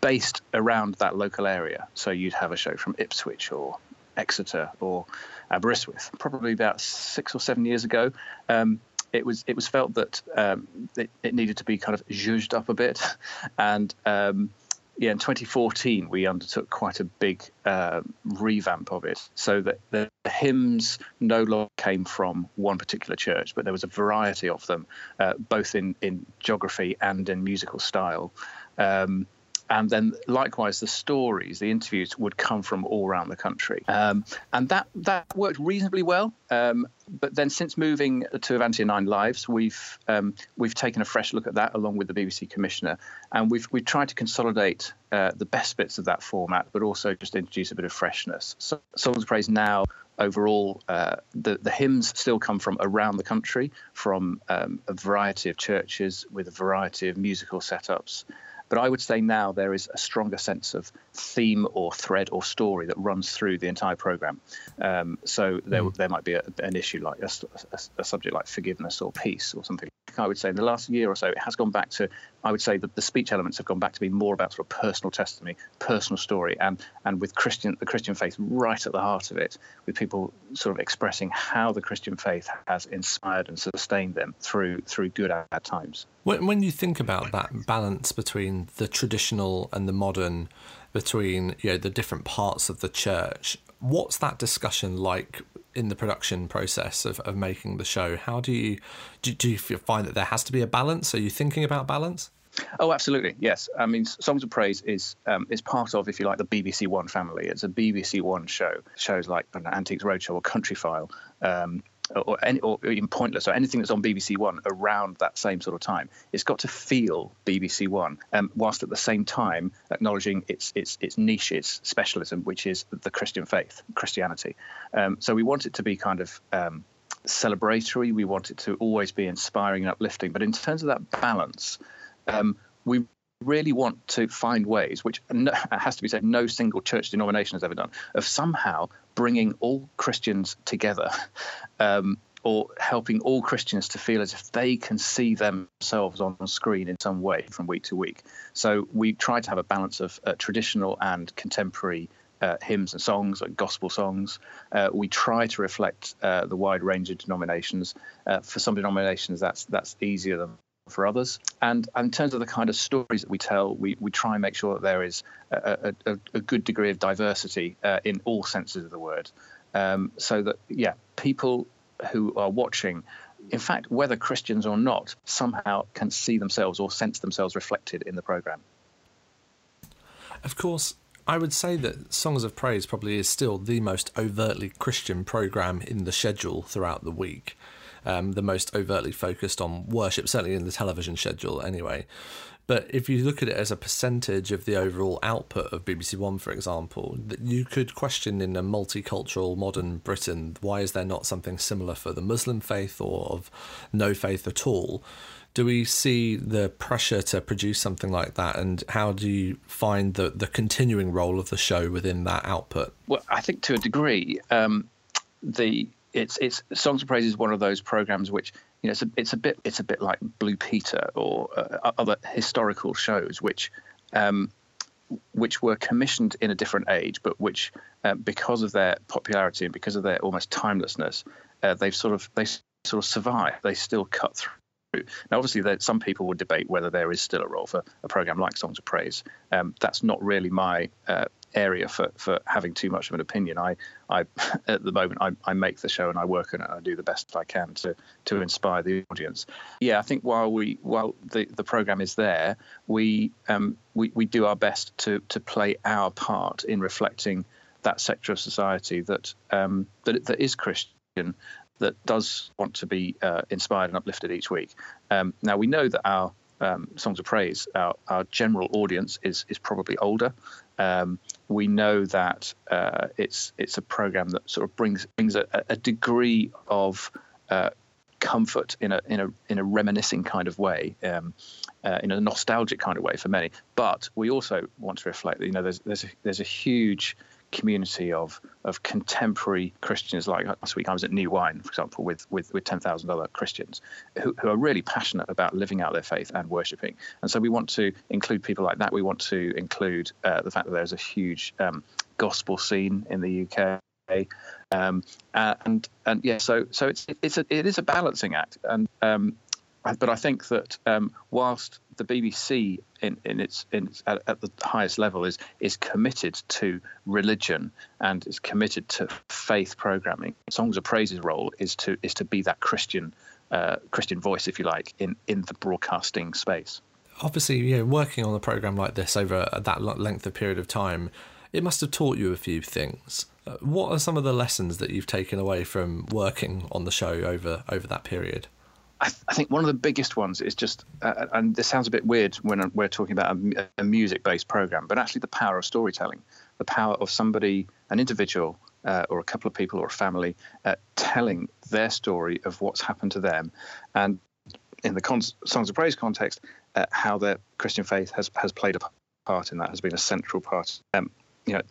based around that local area. So you'd have a show from Ipswich or Exeter or Aberystwyth. Probably about six or seven years ago. Um, it was it was felt that um, it, it, needed to be kind of zhuzhed up a bit, and um, yeah, in 2014, we undertook quite a big uh, revamp of it so that the hymns no longer came from one particular church, but there was a variety of them, uh, both in, in geography and in musical style. Um, and then likewise the stories the interviews would come from all around the country. Um, and that that worked reasonably well. Um, but then since moving to Avanti and Nine Lives we've um, we've taken a fresh look at that along with the BBC commissioner. And we've we've tried to consolidate uh, the best bits of that format but also just introduce a bit of freshness. So Songs of Praise now overall, uh, the, the hymns still come from around the country, from um, a variety of churches with a variety of musical setups. But I would say now there is a stronger sense of theme or thread or story that runs through the entire program. Um, so there, mm. there might be a, an issue like a, a, a, subject like forgiveness or peace or something. I would say in the last year or so, it has gone back to, I would say that the speech elements have gone back to be more about sort of personal testimony, personal story, and and with Christian the Christian faith right at the heart of it, with people sort of expressing how the Christian faith has inspired and sustained them through through good bad times. When, when you think about that balance between the traditional and the modern, between you know the different parts of the church, what's that discussion like in the production process of, of making the show? How do you do, do you find that there has to be a balance? Are you thinking about balance? Oh, absolutely. Yes. I mean, Songs of Praise is um, is part of, if you like, the BBC One family. It's a BBC One show. Shows like an Antiques Roadshow or Countryfile um, or, any, or even Pointless or anything that's on BBC One around that same sort of time. It's got to feel BBC One, um, whilst at the same time acknowledging its its its niche, its specialism, which is the Christian faith, Christianity. Um, so we want it to be kind of um, celebratory. We want it to always be inspiring and uplifting. But in terms of that balance, um, we really want to find ways, which no, has to be said, no single church denomination has ever done, of somehow bringing all Christians together. Um, or helping all Christians to feel as if they can see themselves on screen in some way from week to week. So we try to have a balance of uh, traditional and contemporary uh, hymns and songs, like gospel songs. Uh, we try to reflect uh, the wide range of denominations. Uh, for some denominations, that's that's easier than for others. And, and, in terms of the kind of stories that we tell, we, we try and make sure that there is a, a, a good degree of diversity uh, in all senses of the word. Um, so that, yeah, people who are watching in fact, whether Christians or not, somehow can see themselves or sense themselves reflected in the program. Of course, I would say that Songs of Praise probably is still the most overtly Christian program in the schedule throughout the week. Um, the most overtly focused on worship, certainly in the television schedule, anyway. But if you look at it as a percentage of the overall output of BBC One, for example, that you could question in a multicultural modern Britain why is there not something similar for the Muslim faith or of no faith at all? do we see the pressure to produce something like that and how do you find the, the continuing role of the show within that output well i think to a degree um, the it's it's songs of praise is one of those programs which you know it's a, it's a bit it's a bit like blue peter or uh, other historical shows which um, which were commissioned in a different age, but which, uh, because of their popularity and because of their almost timelessness, uh, they've sort of they sort of survive. They still cut through now, obviously, there, some people would debate whether there is still a role for a program like Songs of Praise. Um, that's not really my uh, area for, for having too much of an opinion. I, I at the moment, I, I make the show and I work on it. And I do the best I can to to inspire the audience. Yeah, I think while we while the, the program is there, we um we, we do our best to to play our part in reflecting that sector of society that um that that is Christian that does want to be uh, inspired and uplifted each week. Um, now we know that our um, songs of praise, our, our, general audience is is probably older. Um, we know that uh, it's it's a program that sort of brings brings a, a degree of uh, comfort in a in a in a reminiscing kind of way, um, uh, in a nostalgic kind of way for many. But we also want to reflect that you know there's there's a, there's a huge community of of contemporary Christians. Like last week, I was at New Wine, for example, with with, with ten thousand other Christians who, who are really passionate about living out their faith and worshiping. And so we want to include people like that. We want to include uh, the fact that there's a huge um, gospel scene in the UK. Um, and and yeah, so so it's it's a, it is a balancing act, and um, but I think that um, whilst the BBC in, in its, in at, at, the highest level is is committed to religion and is committed to faith programming. Songs of Praise's role is to is to be that Christian uh, Christian voice, if you like, in in the broadcasting space. Obviously, you know, working on a program like this over that length of period of time, it must have taught you a few things. Uh, what are some of the lessons that you've taken away from working on the show over over that period? I, th- I, think one of the biggest ones is just, uh, and this sounds a bit weird when we're talking about a, a music based program, but actually the power of storytelling, the power of somebody, an individual, uh, or a couple of people or a family uh, telling their story of what's happened to them. And in the con- Songs of Praise context, uh, how their Christian faith has, has played a part in that, has been a central part. Um, you know,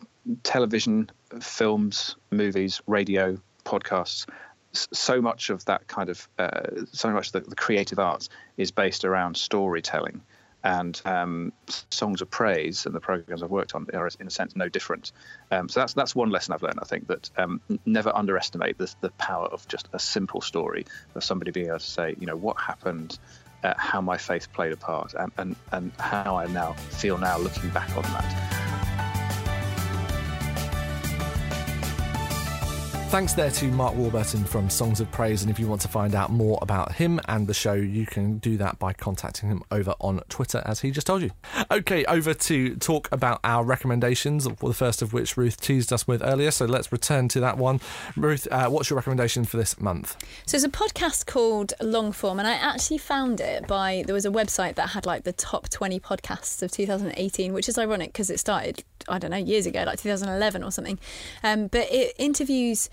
television, films, movies, radio, podcasts so much of that kind of uh, so much of the, the, creative arts is based around storytelling and um, songs of praise and the programs I've worked on are in a sense no different. Um, so that's that's one lesson I've learned. I think that um, never underestimate the, the power of just a simple story of somebody being able to say, you know, what happened, uh, how my faith played a part, and, and and how I now feel now looking back on that. Thanks there to Mark Warburton from Songs of Praise. And if you want to find out more about him and the show, you can do that by contacting him over on Twitter, as he just told you. Okay, over to talk about our recommendations, the first of which Ruth teased us with earlier. So let's return to that one. Ruth, uh, what's your recommendation for this month? So it's a podcast called Longform, and I actually found it by there was a website that had like the top 20 podcasts of 2018, which is ironic because it started, I don't know, years ago, like 2011 or something. Um, but it interviews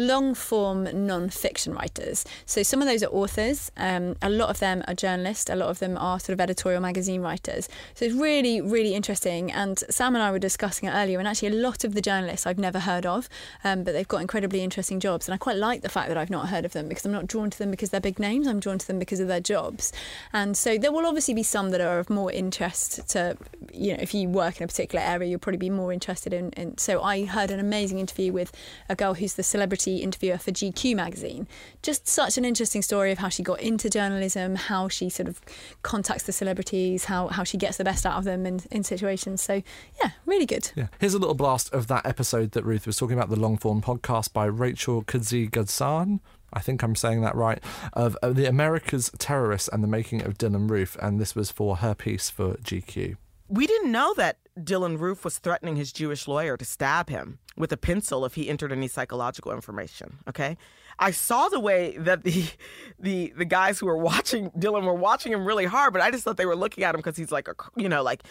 long form non fiction writers. So some of those are authors, um, a lot of them are journalists, a lot of them are sort of editorial magazine writers. So it's really, really interesting. And Sam and I were discussing it earlier, and actually, a lot of the journalists I've never heard of, um, but they've got incredibly interesting jobs. And I quite like the fact that I've not heard of them because I'm not drawn to them because they're big names, I'm drawn to them because of their jobs. And so there will obviously be some that are of more interest to, you know, if you work in a particular area, you'll probably be more interested in. in so I heard an amazing interview with a girl who's the celebrity interviewer for GQ magazine. Just such an interesting story of how she got into journalism, how she sort of contacts the celebrities, how, how she gets the best out of them in, in situations. So, yeah, really good. Yeah. Here's a little blast of that episode that Ruth was talking about, the long form podcast by Rachel Kaadzi Ghansah. I think I'm saying that right, of, of the America's Terrorists and the Making of Dylann Roof. And this was for her piece for GQ. We didn't know that Dylann Roof was threatening his Jewish lawyer to stab him with a pencil if he entered any psychological information. Okay, I saw the way that the the the guys who were watching Dylann were watching him really hard, but I just thought they were looking at him because he's like a you know like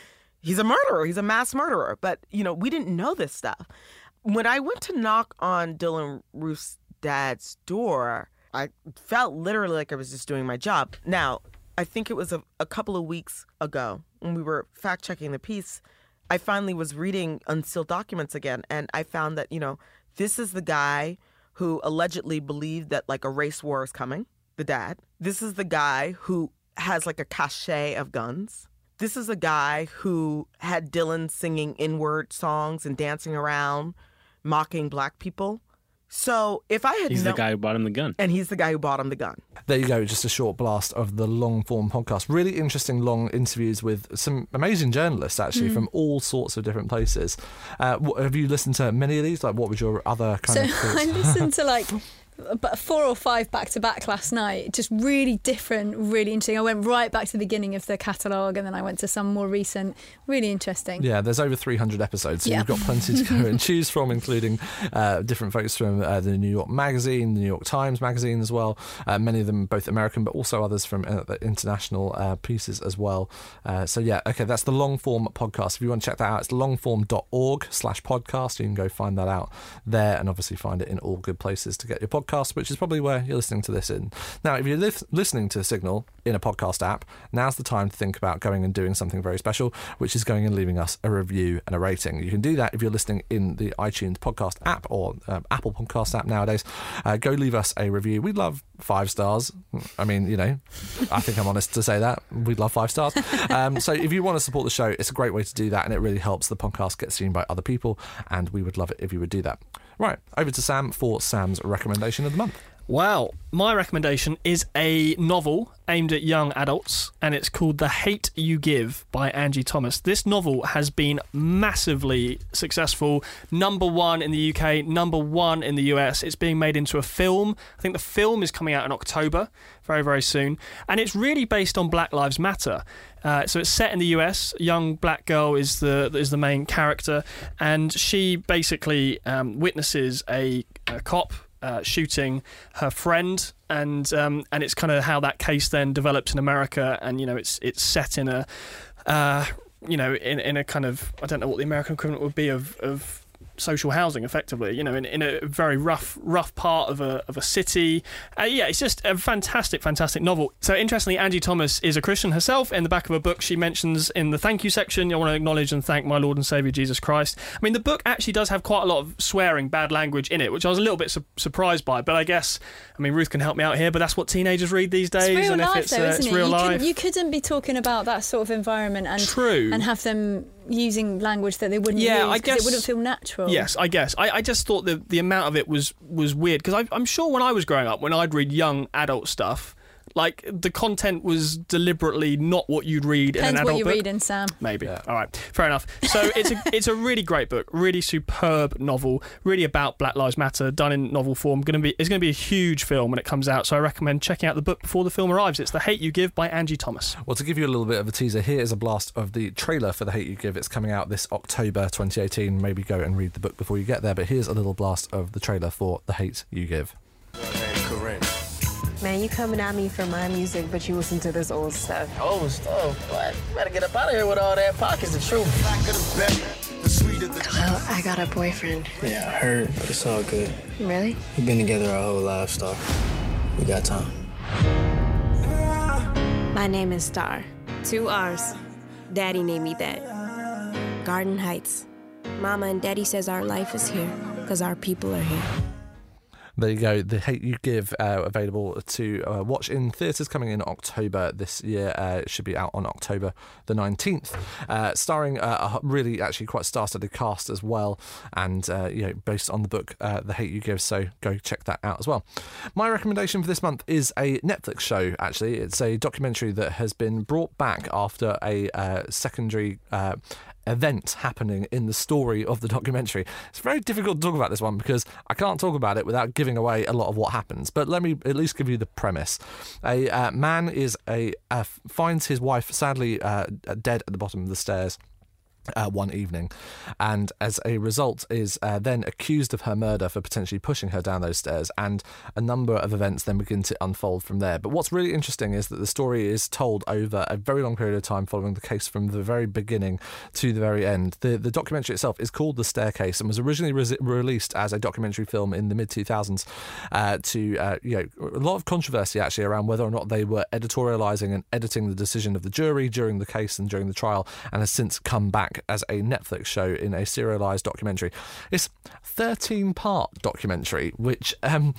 he's a murderer, he's a mass murderer. But you know we didn't know this stuff. When I went to knock on Dylann Roof's dad's door, I felt literally like I was just doing my job. Now I think it was a, a couple of weeks ago when we were fact checking the piece. I finally was reading unsealed documents again, and I found that, you know, this is the guy who allegedly believed that like a race war is coming, the dad. This is the guy who has like a cachet of guns. This is a guy who had Dylann singing inward songs and dancing around, mocking black people. So if I had He's known- the guy who bought him the gun. and he's the guy who bought him the gun. There you go, just a short blast of the long form podcast. Really interesting long interviews with some amazing journalists, actually, Mm. from all sorts of different places. Uh, what, have you listened to many of these? Like, what was your other kind So of thoughts? I listened to like about four or five back to back last night. Just really different, really interesting. I went right back to the beginning of the catalogue and then I went to some more recent. Really interesting. Yeah, there's over 300 episodes, so Yeah. you've got plenty to go and choose from, including uh, different folks from uh, the New York Magazine, the New York Times Magazine as well. Uh, many of them both American, but also others from uh, international uh, pieces as well. Uh, so yeah, okay, that's the long form podcast. If you want to check that out, it's longform.org slash podcast. You can go find that out there and obviously find it in all good places to get your podcast, which is probably where you're listening to this in. Now, if you're li- listening to Signal in a podcast app, now's the time to think about going and doing something very special, which is going and leaving us a review and a rating. You can do that if you're listening in the iTunes podcast app or um, Apple podcast app nowadays. Uh, go leave us a review. We'd love five stars. I mean, you know, I think I'm honest to say that. We'd love five stars. Um, so if you want to support the show, it's a great way to do that, and it really helps the podcast get seen by other people, and we would love it if you would do that. Right, over to Sam for Sam's recommendation of the month. Wow. My recommendation is a novel aimed at young adults, and it's called The Hate You Give by Angie Thomas. This novel has been massively successful. Number one in the UK, number one in the US. It's being made into a film. I think the film is coming out in October, very, very soon. And it's really based on Black Lives Matter. Uh, so it's set in the US. Young black girl is the is the main character, and she basically um, witnesses a, a cop uh, shooting her friend, and um, and it's kind of how that case then develops in America, and you know it's it's set in a. Uh, you know, in, in a kind of I don't know what the American equivalent would be of, of social housing, effectively. You know, in, in a very rough rough part of a of a city. Uh, yeah, it's just a fantastic, fantastic novel. So interestingly, Angie Thomas is a Christian herself. In the back of her book, she mentions in the thank you section, I want to acknowledge and thank my Lord and Savior Jesus Christ. I mean, the book actually does have quite a lot of swearing, bad language in it, which I was a little bit su- surprised by. But I guess, I mean, Ruth can help me out here. But that's what teenagers read these days, It's real and life, if it's, though, uh, isn't it's it? real you, life. Couldn't, you couldn't be talking about that sort of environment and True. and have them using language that they wouldn't Yeah, use I guess- it wouldn't feel natural. Yes, I guess. I, I just thought the the amount of it was was weird because I'm sure when I was growing up, when I'd read young adult stuff, like the content was deliberately not what you'd read in Depends an what adult you're book. reading, Sam. Maybe. All right. Fair enough. So it's a it's a really great book, really superb novel, really about Black Lives Matter, done in novel form. Going to be it's going to be a huge film when it comes out. So I recommend checking out the book before the film arrives. It's The Hate You Give by Angie Thomas. Well, to give you a little bit of a teaser, here is a blast of the trailer for The Hate You Give. It's coming out this October 2018. Maybe go and read the book before you get there, but here's a little blast of the trailer for The Hate You Give. Man, you coming at me for my music, but you listen to this old stuff. Old stuff. What? You better get up out of here with all that. Pockets the truth. the Well, I got a boyfriend. Yeah, I heard, but it's all good. Really? We've been together our whole lives, Star. We got time. My name is Star. Two R's. Daddy named me that. Garden Heights. Mama and Daddy says our life is here because our people are here. There you go. The Hate You Give uh, available to uh, watch in theatres coming in October this year. Uh, it should be out on October the 19th. Uh, starring uh, a really actually quite star-studded cast as well, and uh, you know based on the book The Hate You Give. So go check that out as well. My recommendation for this month is a Netflix show. Actually, it's a documentary that has been brought back after a secondary. Event happening in the story of the documentary. It's very difficult to talk about this one because I can't talk about it without giving away a lot of what happens. But let me at least give you the premise. A uh, man is a uh, finds his wife sadly uh, dead at the bottom of the stairs. Uh, one evening, and as a result, is uh, then accused of her murder for potentially pushing her down those stairs. And a number of events then begin to unfold from there. But what's really interesting is that the story is told over a very long period of time, following the case from the very beginning to the very end. The the documentary itself is called The Staircase and was originally re- released as a documentary film in the mid 2000s. Uh, to uh, you know, a lot of controversy actually around whether or not they were editorializing and editing the decision of the jury during the case and during the trial, and has since come back as a Netflix show in a serialized documentary. It's 13 part documentary, which um,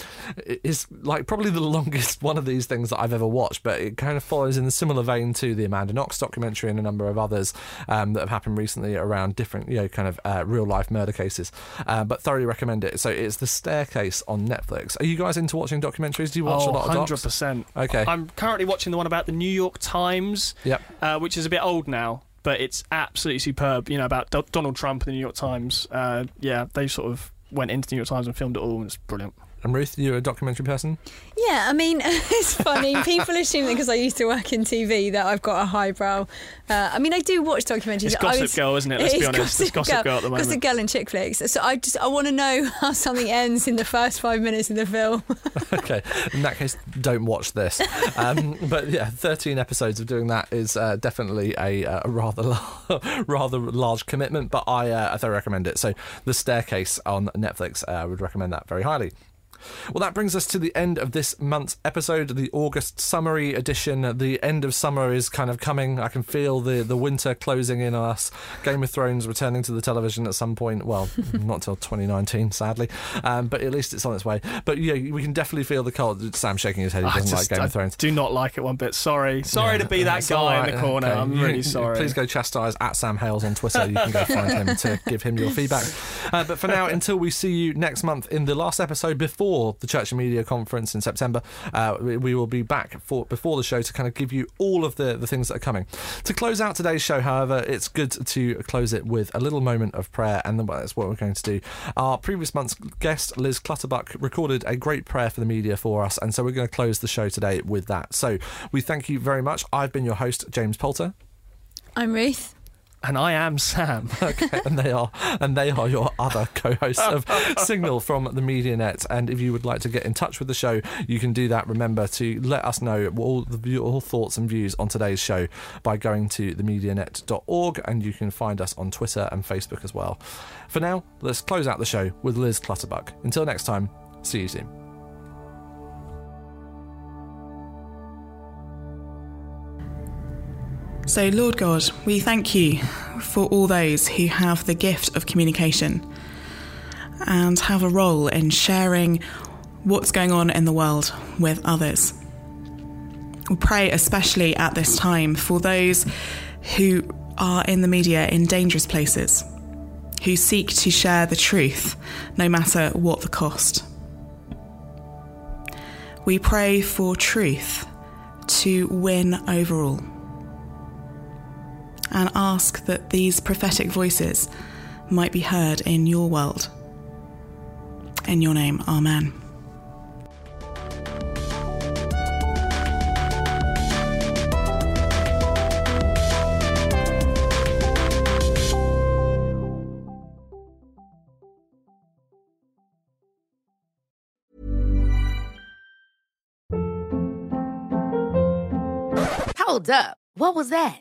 is like probably the longest one of these things that I've ever watched, but it kind of follows in a similar vein to the Amanda Knox documentary and a number of others um, that have happened recently around different, you know, kind of uh, real life murder cases. Uh, but thoroughly recommend it. So it's The Staircase on Netflix. Are you guys into watching documentaries? Do you watch oh, a lot of docs? 100%. Okay. I'm currently watching the one about the New York Times, Yep. uh, which is a bit old now, but it's absolutely superb. You know, about Do- Donald Trump and the New York Times. Uh, yeah, they sort of went into the New York Times and filmed it all, and it's brilliant. And Ruth, you're a documentary person? Yeah, I mean, it's funny. People assume that because I used to work in TV that I've got a highbrow. Uh, I mean, I do watch documentaries. It's I Gossip was- Girl, isn't it? Let's It be is honest. It's Gossip Girl at the moment. Gossip Girl and chick flicks. So I just I want to know how something ends in the first five minutes of the film. okay, in that case, don't watch this. Um, but yeah, 13 episodes of doing that is uh, definitely a, uh, rather la- rather large commitment, but I, uh, I thoroughly recommend it. So, The Staircase on Netflix, uh, I would recommend that very highly. Well, that brings us to the end of this month's episode, the August summary edition. The end of summer is kind of coming. I can feel the, the winter closing in on us. Game of Thrones returning to the television at some point. Well, not till 2019, sadly, um, but at least it's on its way. But yeah, we can definitely feel the cold. Sam shaking his head. He doesn't like Game I of Thrones. do not like it one bit. Sorry. Sorry to be that guy all in the corner. okay. I'm You- really sorry. Please go chastise at Sam Hales on Twitter. You can go find him to give him your feedback. Uh, but for now, until we see you next month in the last episode before the Church and Media Conference in September, uh, we, will be back for before the show to kind of give you all of the, the things that are coming. To close out today's show, however, it's good to close it with a little moment of prayer, and that's what we're going to do. Our previous month's guest, Liz Clutterbuck, recorded a great prayer for the media for us, and so we're going to close the show today with that. So we thank you very much. I've been your host, James Poulter. I'm Ruth. And I am Sam. okay, and they are and they are your other co-hosts of Signal from the MediaNet. And if you would like to get in touch with the show, you can do that. Remember to let us know all the all thoughts and views on today's show by going to themedianet.org, and you can find us on Twitter and Facebook as well. For now, let's close out the show with Liz Clutterbuck. Until next time, see you soon. So, Lord God, we thank you for all those who have the gift of communication and have a role in sharing what's going on in the world with others. We pray especially at this time for those who are in the media in dangerous places, who seek to share the truth no matter what the cost. We pray for truth to win overall and ask that these prophetic voices might be heard in your world. In your name, Amen. Hold up. What was that?